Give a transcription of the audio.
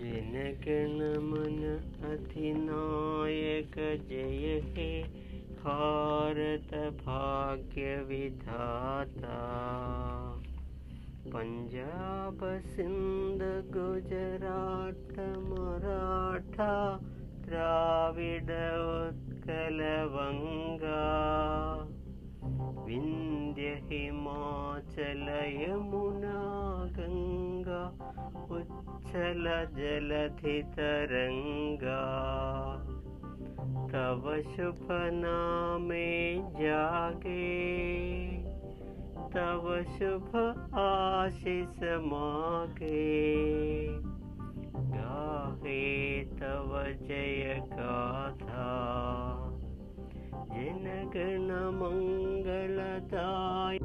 जनगणमन अधिनायक जय हे भारत भाग्यविधाता पञ्जाब सिन्ध गुजराट मराठा द्राविड उत्कलवङ्गा विन्द्य हिमाचल यमुना गङ्गा चल जलधि तरंगा तब शुभ नामे जागे। तब शुभ आशीष मागे। गाहे तव जय गाथा जनगण मंगलदाय।